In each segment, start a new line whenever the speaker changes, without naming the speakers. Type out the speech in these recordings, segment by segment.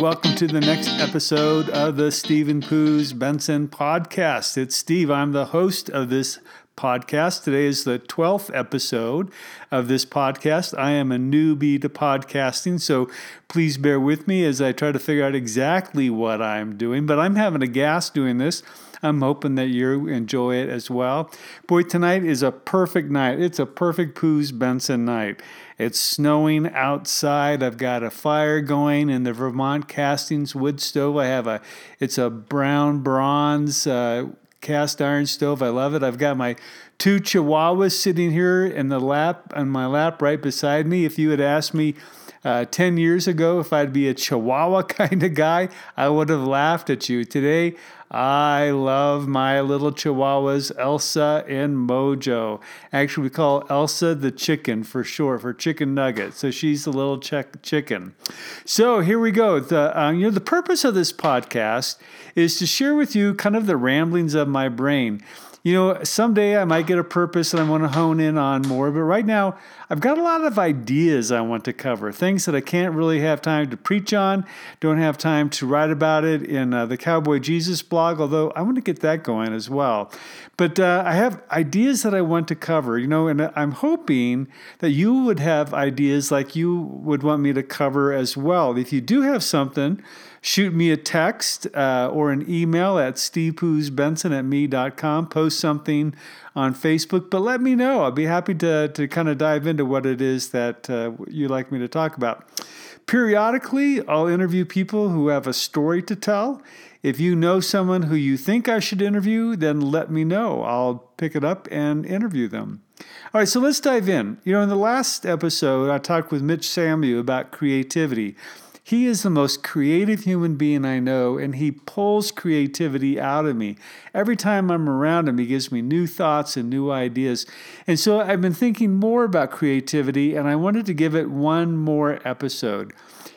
welcome to the next episode of the Stephen Poos Benson podcast. It's Steve. I'm the host of this podcast. Today is the 12th episode of this podcast. I am a newbie to podcasting, so please bear with me as I try to figure out exactly what I'm doing, but I'm having a gas doing this. I'm hoping that you enjoy it as well. Boy, tonight is a perfect night. It's a perfect Poos Benson night. It's snowing outside. I've got a fire going in the Vermont Castings wood stove. I have a, it's a brown bronze uh, cast iron stove. I love it. I've got my two chihuahuas sitting here in the lap, on my lap right beside me. If you had asked me uh, 10 years ago if I'd be a chihuahua kind of guy, I would have laughed at you. Today, I love my little chihuahuas, Elsa and Mojo. Actually, we call Elsa the chicken for short, for chicken nugget. So she's the little check chicken. So here we go. The uh, you know the purpose of this podcast is to share with you kind of the ramblings of my brain you know, someday I might get a purpose that I want to hone in on more. But right now, I've got a lot of ideas I want to cover, things that I can't really have time to preach on, don't have time to write about it in uh, the Cowboy Jesus blog, although I want to get that going as well. But uh, I have ideas that I want to cover, you know, and I'm hoping that you would have ideas like you would want me to cover as well. If you do have something, shoot me a text uh, or an email at stevepoosbenson at me.com. Post something on Facebook, but let me know. I'll be happy to, to kind of dive into what it is that uh, you'd like me to talk about. Periodically, I'll interview people who have a story to tell. If you know someone who you think I should interview, then let me know. I'll pick it up and interview them. All right, so let's dive in. You know, in the last episode, I talked with Mitch Samuel about creativity. He is the most creative human being I know, and he pulls creativity out of me. Every time I'm around him, he gives me new thoughts and new ideas. And so I've been thinking more about creativity, and I wanted to give it one more episode.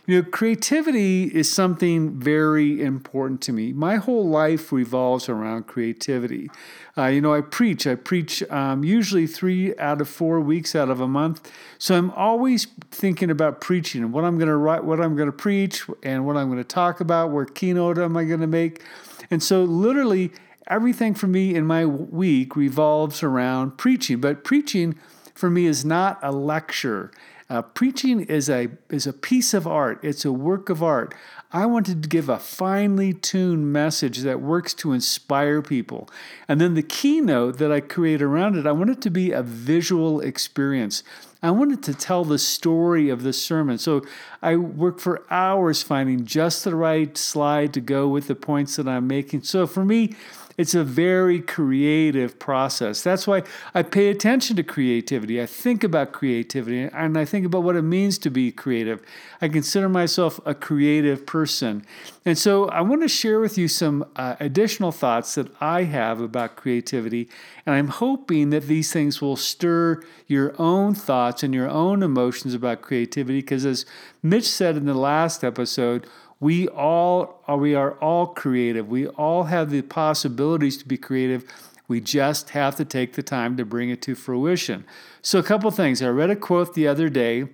You know, creativity is something very important to me. My whole life revolves around creativity. Uh, you know, I preach. I preach um, usually three out of four weeks out of a month. So I'm always thinking about preaching and what I'm going to write, what I'm going to preach, and what I'm going to talk about. Where keynote am I going to make? And so, literally, everything for me in my week revolves around preaching. But preaching for me is not a lecture. Uh, preaching is a is a piece of art. It's a work of art. I wanted to give a finely tuned message that works to inspire people. And then the keynote that I create around it, I want it to be a visual experience. I wanted to tell the story of the sermon. So I work for hours finding just the right slide to go with the points that I'm making. So for me, it's a very creative process. That's why I pay attention to creativity. I think about creativity and I think about what it means to be creative. I consider myself a creative person. And so I want to share with you some uh, additional thoughts that I have about creativity. And I'm hoping that these things will stir your own thoughts and your own emotions about creativity. Because as Mitch said in the last episode, we all are, we are all creative. We all have the possibilities to be creative. We just have to take the time to bring it to fruition. So, a couple things. I read a quote the other day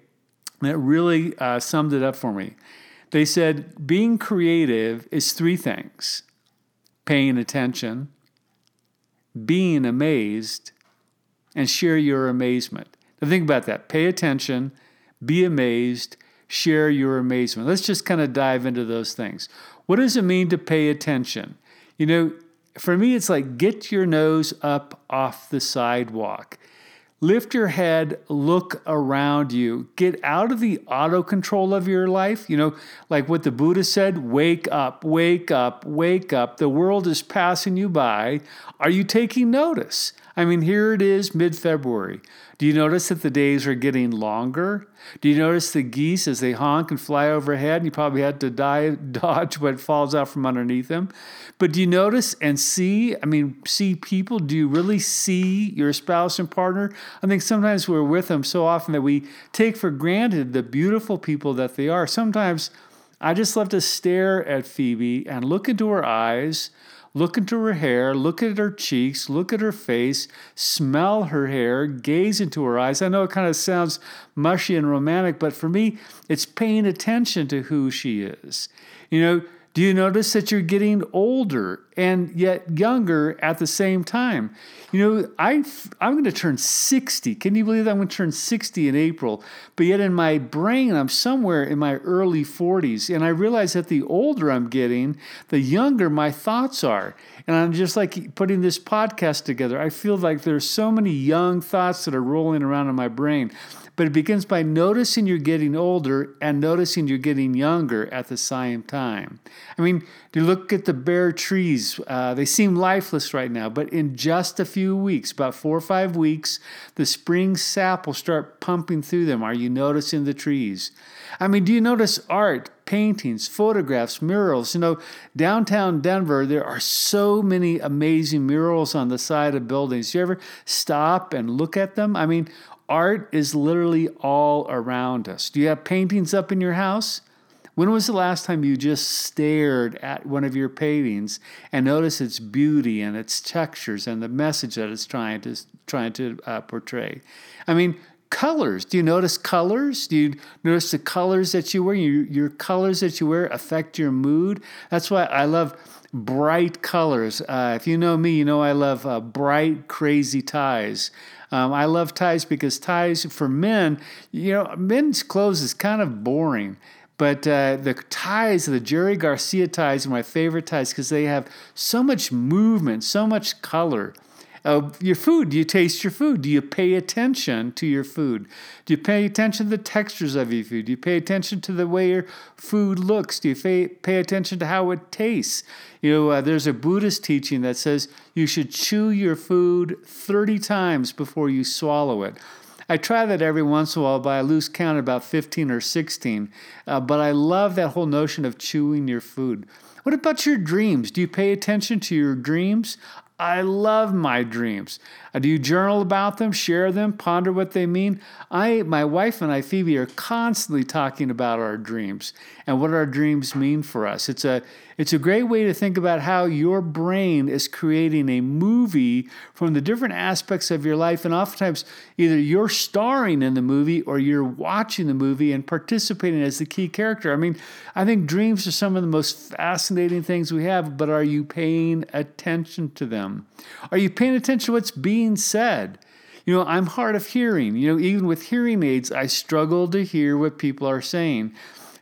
that really uh, summed it up for me. They said, being creative is three things paying attention, being amazed, and share your amazement. Now, think about that. Pay attention, be amazed, share your amazement. Let's just kind of dive into those things. What does it mean to pay attention? You know, for me, it's like get your nose up off the sidewalk. Lift your head, look around you, get out of the auto control of your life. You know, like what the Buddha said wake up, wake up, wake up. The world is passing you by. Are you taking notice? I mean, here it is mid February. Do you notice that the days are getting longer? Do you notice the geese as they honk and fly overhead? And you probably had to dive, dodge what falls out from underneath them. But do you notice and see? I mean, see people? Do you really see your spouse and partner? I think sometimes we're with them so often that we take for granted the beautiful people that they are. Sometimes I just love to stare at Phoebe and look into her eyes look into her hair, look at her cheeks, look at her face, smell her hair, gaze into her eyes. I know it kind of sounds mushy and romantic, but for me, it's paying attention to who she is. You know, do you notice that you're getting older and yet younger at the same time? You know, I, I'm going to turn 60. Can you believe that I'm going to turn 60 in April? But yet in my brain, I'm somewhere in my early 40s. And I realize that the older I'm getting, the younger my thoughts are. And I'm just like putting this podcast together. I feel like there's so many young thoughts that are rolling around in my brain. But it begins by noticing you're getting older and noticing you're getting younger at the same time. I mean, you look at the bare trees, uh, they seem lifeless right now, but in just a few weeks, about four or five weeks, the spring sap will start pumping through them. Are you noticing the trees? I mean, do you notice art, paintings, photographs, murals? You know, downtown Denver, there are so many amazing murals on the side of buildings. You ever stop and look at them? I mean, art is literally all around us. Do you have paintings up in your house? When was the last time you just stared at one of your paintings and noticed its beauty and its textures and the message that it's trying to trying to uh, portray? I mean, colors. Do you notice colors? Do you notice the colors that you wear? Your, your colors that you wear affect your mood. That's why I love bright colors. Uh, if you know me, you know I love uh, bright, crazy ties. Um, I love ties because ties for men, you know, men's clothes is kind of boring. But uh, the ties, the Jerry Garcia ties, are my favorite ties because they have so much movement, so much color. Uh, your food, do you taste your food? Do you pay attention to your food? Do you pay attention to the textures of your food? Do you pay attention to the way your food looks? Do you pay, pay attention to how it tastes? You know, uh, there's a Buddhist teaching that says you should chew your food 30 times before you swallow it. I try that every once in a while, but I lose count about 15 or 16. Uh, but I love that whole notion of chewing your food. What about your dreams? Do you pay attention to your dreams? I love my dreams. I do journal about them, share them, ponder what they mean? I, my wife and I, Phoebe, are constantly talking about our dreams and what our dreams mean for us. It's a, it's a great way to think about how your brain is creating a movie from the different aspects of your life. And oftentimes, either you're starring in the movie or you're watching the movie and participating as the key character. I mean, I think dreams are some of the most fascinating things we have, but are you paying attention to them? Are you paying attention to what's being said. You know, I'm hard of hearing. You know, even with hearing aids, I struggle to hear what people are saying.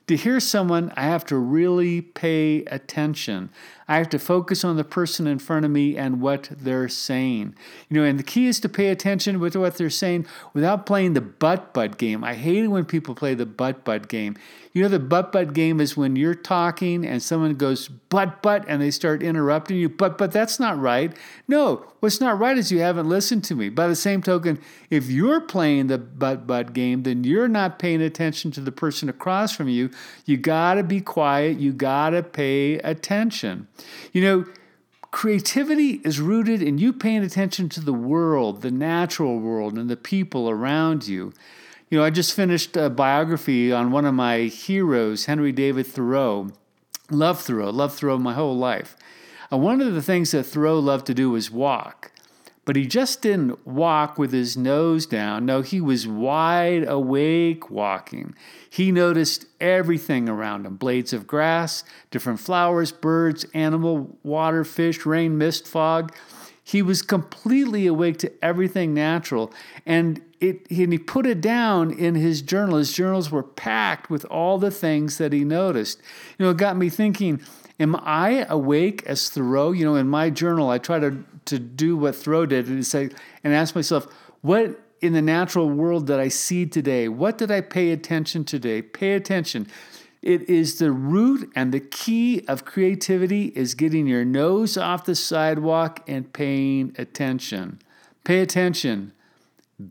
To hear someone, I have to really pay attention. I have to focus on the person in front of me and what they're saying. You know, and the key is to pay attention to what they're saying without playing the butt butt game. I hate it when people play the butt butt game. You know, the butt butt game is when you're talking and someone goes butt butt and they start interrupting you. But but that's not right. No, what's not right is you haven't listened to me. By the same token, if you're playing the butt butt game, then you're not paying attention to the person across from you. You got to be quiet. You got to pay attention. You know, creativity is rooted in you paying attention to the world, the natural world, and the people around you. You know, I just finished a biography on one of my heroes, Henry David Thoreau. Love Thoreau, love Thoreau my whole life. And one of the things that Thoreau loved to do was walk. But he just didn't walk with his nose down. No, he was wide awake walking. He noticed everything around him blades of grass, different flowers, birds, animal, water, fish, rain, mist, fog. He was completely awake to everything natural. And, it, and he put it down in his journal. His journals were packed with all the things that he noticed. You know, it got me thinking Am I awake as Thoreau? You know, in my journal, I try to, to do what Thoreau did and say and ask myself, what in the natural world that I see today? What did I pay attention today? Pay attention. It is the root and the key of creativity is getting your nose off the sidewalk and paying attention. Pay attention.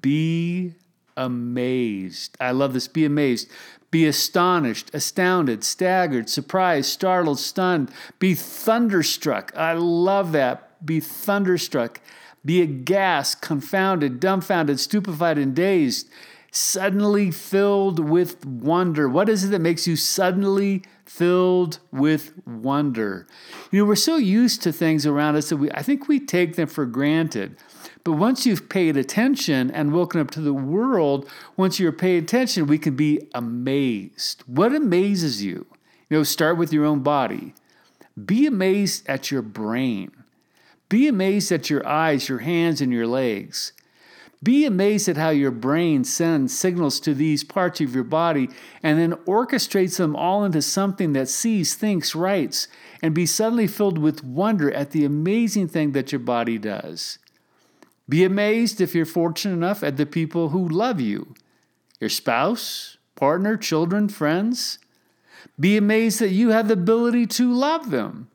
Be amazed. I love this. Be amazed. Be astonished, astounded, staggered, surprised, startled, stunned. Be thunderstruck. I love that. Be thunderstruck. Be aghast, confounded, dumbfounded, stupefied, and dazed. Suddenly filled with wonder. What is it that makes you suddenly filled with wonder. You know, we're so used to things around us that we I think we take them for granted. But once you've paid attention and woken up to the world, once you're paying attention, we can be amazed. What amazes you? You know, start with your own body. Be amazed at your brain. Be amazed at your eyes, your hands, and your legs. Be amazed at how your brain sends signals to these parts of your body and then orchestrates them all into something that sees, thinks, writes, and be suddenly filled with wonder at the amazing thing that your body does. Be amazed if you're fortunate enough at the people who love you your spouse, partner, children, friends. Be amazed that you have the ability to love them.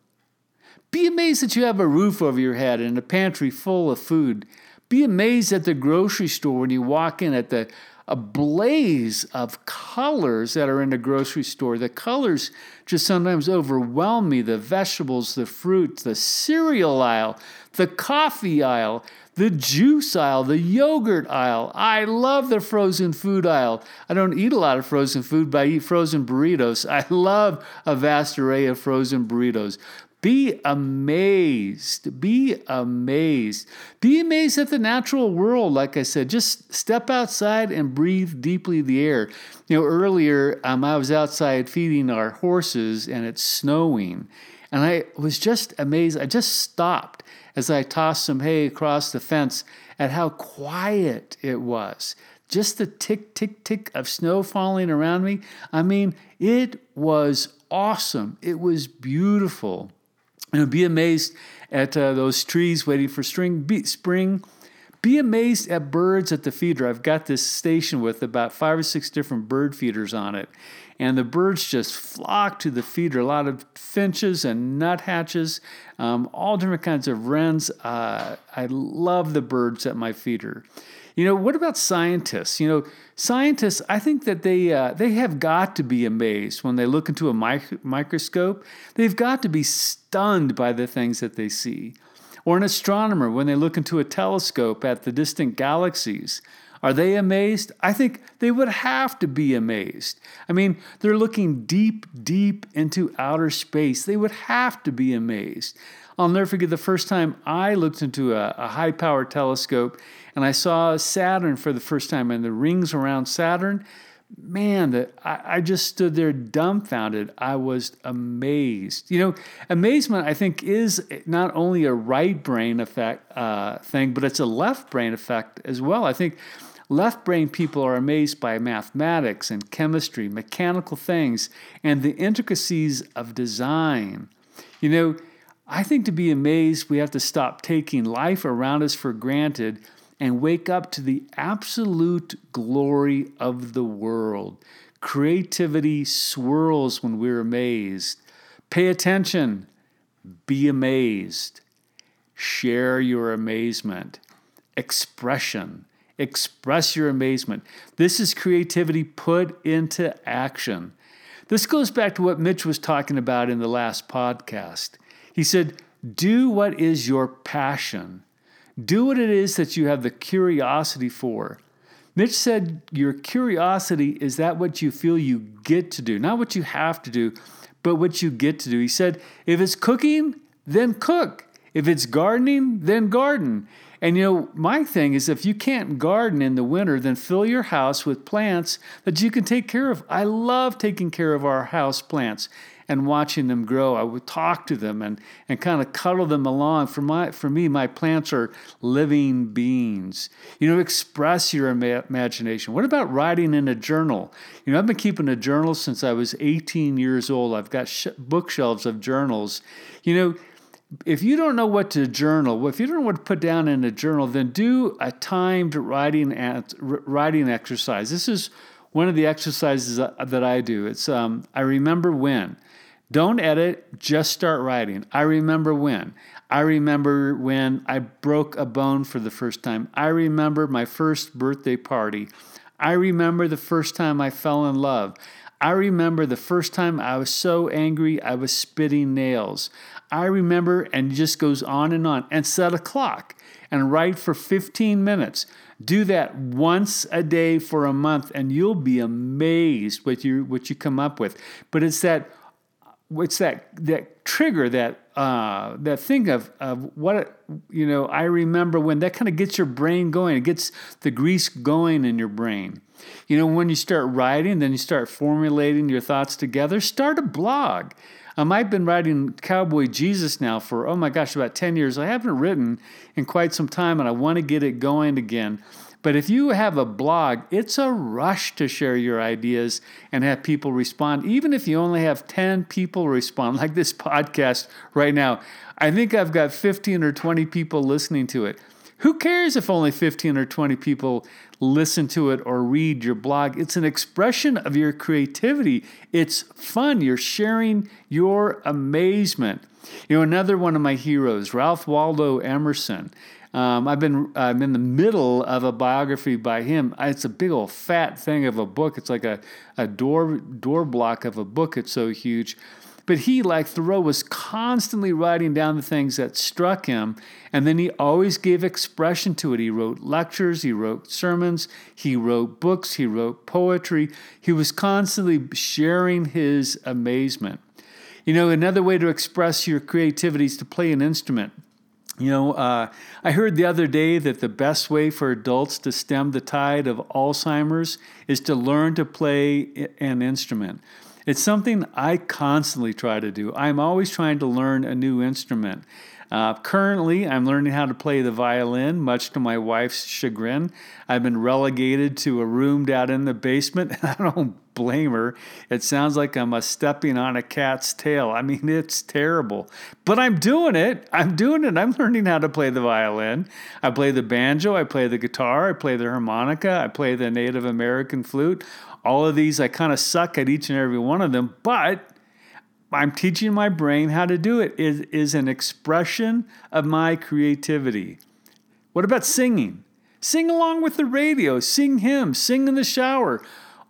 Be amazed that you have a roof over your head and a pantry full of food. Be amazed at the grocery store when you walk in at the a blaze of colors that are in the grocery store. The colors just sometimes overwhelm me. The vegetables, the fruit, the cereal aisle, the coffee aisle, the juice aisle, the yogurt aisle. I love the frozen food aisle. I don't eat a lot of frozen food, but I eat frozen burritos. I love a vast array of frozen burritos. Be amazed. Be amazed. Be amazed at the natural world. Like I said, just step outside and breathe deeply the air. You know, earlier um, I was outside feeding our horses and it's snowing. And I was just amazed. I just stopped as I tossed some hay across the fence at how quiet it was. Just the tick, tick, tick of snow falling around me. I mean, it was awesome. It was beautiful. Know, be amazed at uh, those trees waiting for. Be, spring. Be amazed at birds at the feeder. I've got this station with about five or six different bird feeders on it, and the birds just flock to the feeder. A lot of finches and nuthatches, um, all different kinds of wrens. Uh, I love the birds at my feeder. You know, what about scientists? You know, scientists, I think that they uh, they have got to be amazed when they look into a mic- microscope. They've got to be stunned by the things that they see. Or an astronomer when they look into a telescope at the distant galaxies. Are they amazed? I think they would have to be amazed. I mean, they're looking deep, deep into outer space. They would have to be amazed. I'll never forget the first time I looked into a, a high power telescope and I saw Saturn for the first time and the rings around Saturn. Man, that I, I just stood there dumbfounded. I was amazed. You know, amazement I think is not only a right brain effect uh, thing, but it's a left brain effect as well. I think left brain people are amazed by mathematics and chemistry, mechanical things, and the intricacies of design. You know, I think to be amazed, we have to stop taking life around us for granted and wake up to the absolute glory of the world. Creativity swirls when we're amazed. Pay attention, be amazed. Share your amazement. Expression. Express your amazement. This is creativity put into action. This goes back to what Mitch was talking about in the last podcast. He said, Do what is your passion. Do what it is that you have the curiosity for. Mitch said, Your curiosity is that what you feel you get to do, not what you have to do, but what you get to do. He said, If it's cooking, then cook. If it's gardening, then garden. And you know, my thing is if you can't garden in the winter, then fill your house with plants that you can take care of. I love taking care of our house plants and watching them grow. I would talk to them and, and kind of cuddle them along. For, my, for me, my plants are living beings. You know, express your ima- imagination. What about writing in a journal? You know, I've been keeping a journal since I was 18 years old. I've got sh- bookshelves of journals. You know, if you don't know what to journal, if you don't know what to put down in a journal, then do a timed writing at, writing exercise. This is one of the exercises that I do. It's um, I remember when. Don't edit, just start writing. I remember when. I remember when I broke a bone for the first time. I remember my first birthday party. I remember the first time I fell in love. I remember the first time I was so angry I was spitting nails. I remember, and just goes on and on. And set a clock and write for 15 minutes. Do that once a day for a month, and you'll be amazed what you what you come up with. But it's that what's that that trigger that uh, that thing of of what you know I remember when that kind of gets your brain going. It gets the grease going in your brain. You know when you start writing then you start formulating your thoughts together start a blog. Um, I've been writing Cowboy Jesus now for oh my gosh about 10 years. I haven't written in quite some time and I want to get it going again but if you have a blog, it's a rush to share your ideas and have people respond. Even if you only have 10 people respond, like this podcast right now, I think I've got 15 or 20 people listening to it. Who cares if only 15 or 20 people listen to it or read your blog? It's an expression of your creativity. It's fun. You're sharing your amazement. You know, another one of my heroes, Ralph Waldo Emerson. Um, I've been I'm in the middle of a biography by him. It's a big old fat thing of a book. It's like a, a door door block of a book. It's so huge. But he, like Thoreau, was constantly writing down the things that struck him, and then he always gave expression to it. He wrote lectures, he wrote sermons, he wrote books, he wrote poetry. He was constantly sharing his amazement. You know, another way to express your creativity is to play an instrument. You know, uh, I heard the other day that the best way for adults to stem the tide of Alzheimer's is to learn to play an instrument. It's something I constantly try to do. I'm always trying to learn a new instrument. Uh, currently, I'm learning how to play the violin, much to my wife's chagrin. I've been relegated to a room down in the basement, I don't blame her. It sounds like I'm a stepping on a cat's tail. I mean, it's terrible. But I'm doing it. I'm doing it. I'm learning how to play the violin. I play the banjo, I play the guitar, I play the harmonica, I play the Native American flute. All of these, I kind of suck at each and every one of them, but I'm teaching my brain how to do it. It is an expression of my creativity. What about singing? Sing along with the radio, sing hymns, sing in the shower.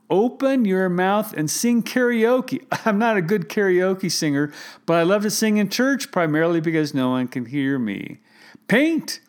Open your mouth and sing karaoke. I'm not a good karaoke singer, but I love to sing in church primarily because no one can hear me. Paint.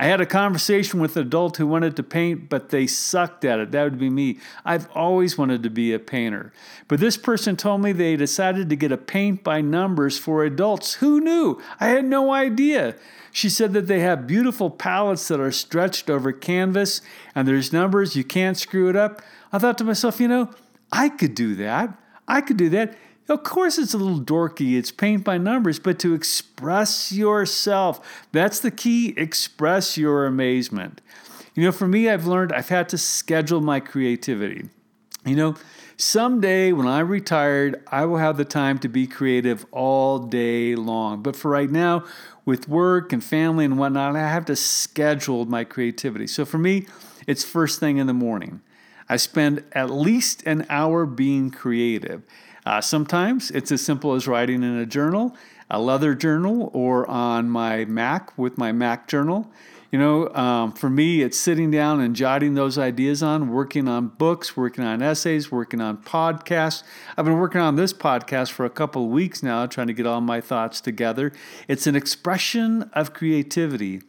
I had a conversation with an adult who wanted to paint, but they sucked at it. That would be me. I've always wanted to be a painter. But this person told me they decided to get a paint by numbers for adults. Who knew? I had no idea. She said that they have beautiful palettes that are stretched over canvas and there's numbers, you can't screw it up. I thought to myself, you know, I could do that. I could do that. Of course, it's a little dorky. It's paint by numbers, but to express yourself, that's the key. Express your amazement. You know, for me, I've learned I've had to schedule my creativity. You know, someday when I'm retired, I will have the time to be creative all day long. But for right now, with work and family and whatnot, I have to schedule my creativity. So for me, it's first thing in the morning. I spend at least an hour being creative. Uh, sometimes it's as simple as writing in a journal, a leather journal, or on my Mac with my Mac journal. You know, um, for me, it's sitting down and jotting those ideas on, working on books, working on essays, working on podcasts. I've been working on this podcast for a couple of weeks now, trying to get all my thoughts together. It's an expression of creativity.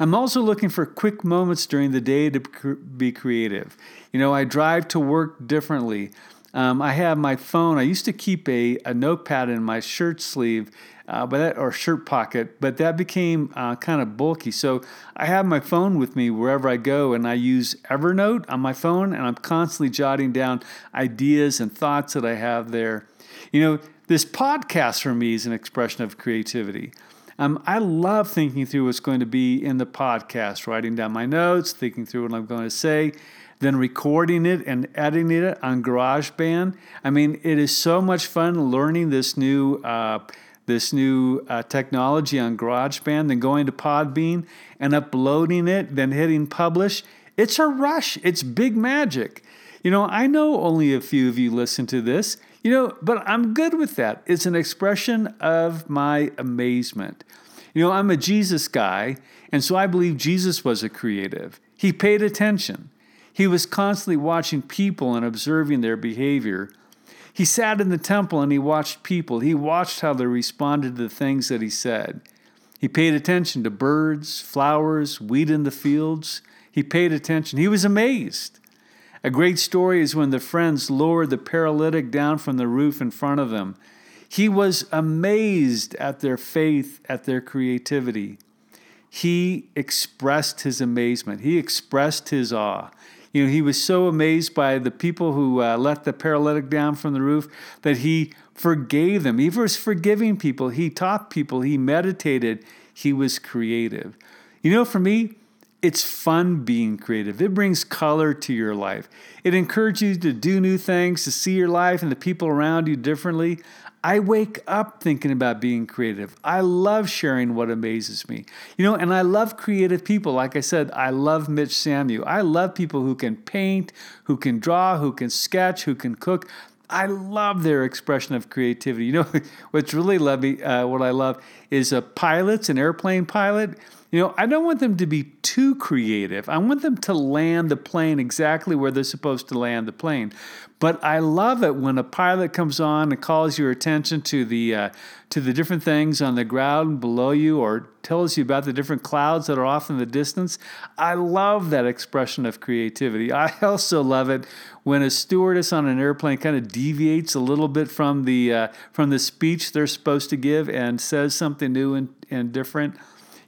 I'm also looking for quick moments during the day to be creative. You know, I drive to work differently. Um, I have my phone. I used to keep a, a notepad in my shirt sleeve, uh, but that, or shirt pocket, but that became uh, kind of bulky. So I have my phone with me wherever I go, and I use Evernote on my phone, and I'm constantly jotting down ideas and thoughts that I have there. You know, this podcast for me is an expression of creativity. Um, I love thinking through what's going to be in the podcast, writing down my notes, thinking through what I'm going to say then recording it and editing it on GarageBand. I mean, it is so much fun learning this new uh, this new uh, technology on GarageBand, then going to Podbean and uploading it, then hitting publish. It's a rush. It's big magic. You know, I know only a few of you listen to this, you know, but I'm good with that. It's an expression of my amazement. You know, I'm a Jesus guy, and so I believe Jesus was a creative. He paid attention. He was constantly watching people and observing their behavior. He sat in the temple and he watched people. He watched how they responded to the things that he said. He paid attention to birds, flowers, wheat in the fields. He paid attention. He was amazed. A great story is when the friends lowered the paralytic down from the roof in front of them. He was amazed at their faith, at their creativity. He expressed his amazement. He expressed his awe. You know, he was so amazed by the people who uh, let the paralytic down from the roof that he forgave them. He was forgiving people. He taught people. He meditated. He was creative. You know, for me, it's fun being creative. It brings color to your life. It encourages you to do new things, to see your life and the people around you differently. I wake up thinking about being creative. I love sharing what amazes me. You know, and I love creative people. Like I said, I love Mitch Samuel. I love people who can paint, who can draw, who can sketch, who can cook. I love their expression of creativity. You know, what's really lovely, uh, what I love is a pilot's an airplane pilot you know, I don't want them to be too creative. I want them to land the plane exactly where they're supposed to land the plane. But I love it when a pilot comes on and calls your attention to the uh, to the different things on the ground below you, or tells you about the different clouds that are off in the distance. I love that expression of creativity. I also love it when a stewardess on an airplane kind of deviates a little bit from the uh, from the speech they're supposed to give and says something new and, and different.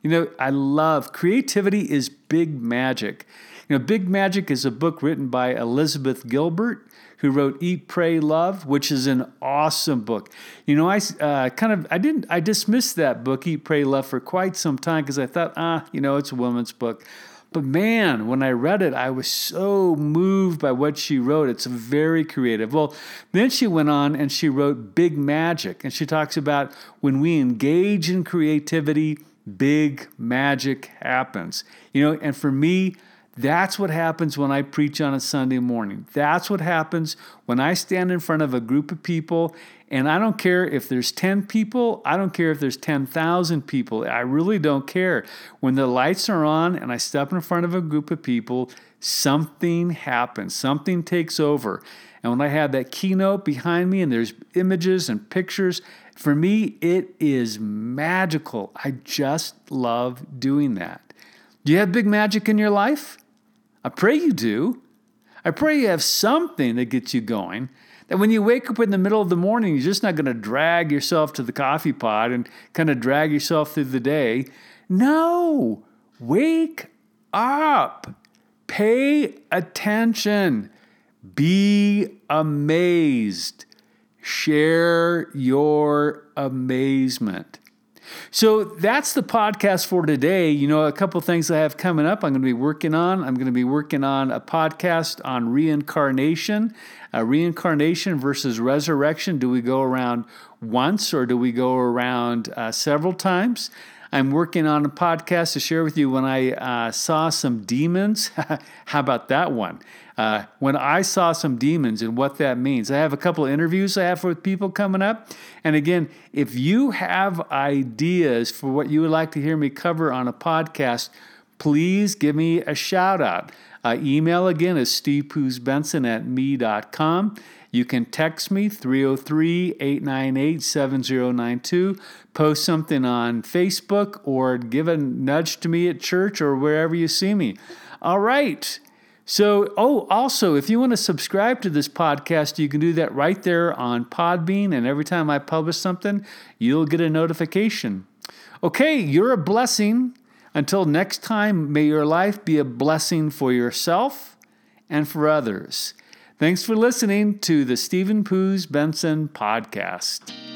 You know, I love creativity is big magic. You know, Big Magic is a book written by Elizabeth Gilbert, who wrote Eat, Pray, Love, which is an awesome book. You know, I uh, kind of I didn't I dismissed that book, Eat, Pray, Love, for quite some time because I thought, ah, you know, it's a woman's book. But man, when I read it, I was so moved by what she wrote. It's very creative. Well, then she went on and she wrote Big Magic, and she talks about when we engage in creativity big magic happens. You know, and for me, that's what happens when I preach on a Sunday morning. That's what happens when I stand in front of a group of people. And I don't care if there's 10 people, I don't care if there's 10,000 people. I really don't care. When the lights are on and I step in front of a group of people, something happens, something takes over. And when I have that keynote behind me and there's images and pictures, for me, it is magical. I just love doing that. Do you have big magic in your life? I pray you do. I pray you have something that gets you going. That when you wake up in the middle of the morning, you're just not going to drag yourself to the coffee pot and kind of drag yourself through the day. No, wake up. Pay attention. Be amazed. Share your amazement. So that's the podcast for today. You know, a couple things I have coming up. I'm going to be working on. I'm going to be working on a podcast on reincarnation, uh, reincarnation versus resurrection. Do we go around once or do we go around uh, several times? I'm working on a podcast to share with you when I uh, saw some demons. How about that one? Uh, when I saw some demons and what that means. I have a couple of interviews I have with people coming up. And again, if you have ideas for what you would like to hear me cover on a podcast, please give me a shout out. Uh, email again is stevepoosbenson at me.com. You can text me 303 898 7092, post something on Facebook, or give a nudge to me at church or wherever you see me. All right. So, oh, also, if you want to subscribe to this podcast, you can do that right there on Podbean. And every time I publish something, you'll get a notification. Okay, you're a blessing. Until next time, may your life be a blessing for yourself and for others. Thanks for listening to the Stephen Poos Benson podcast.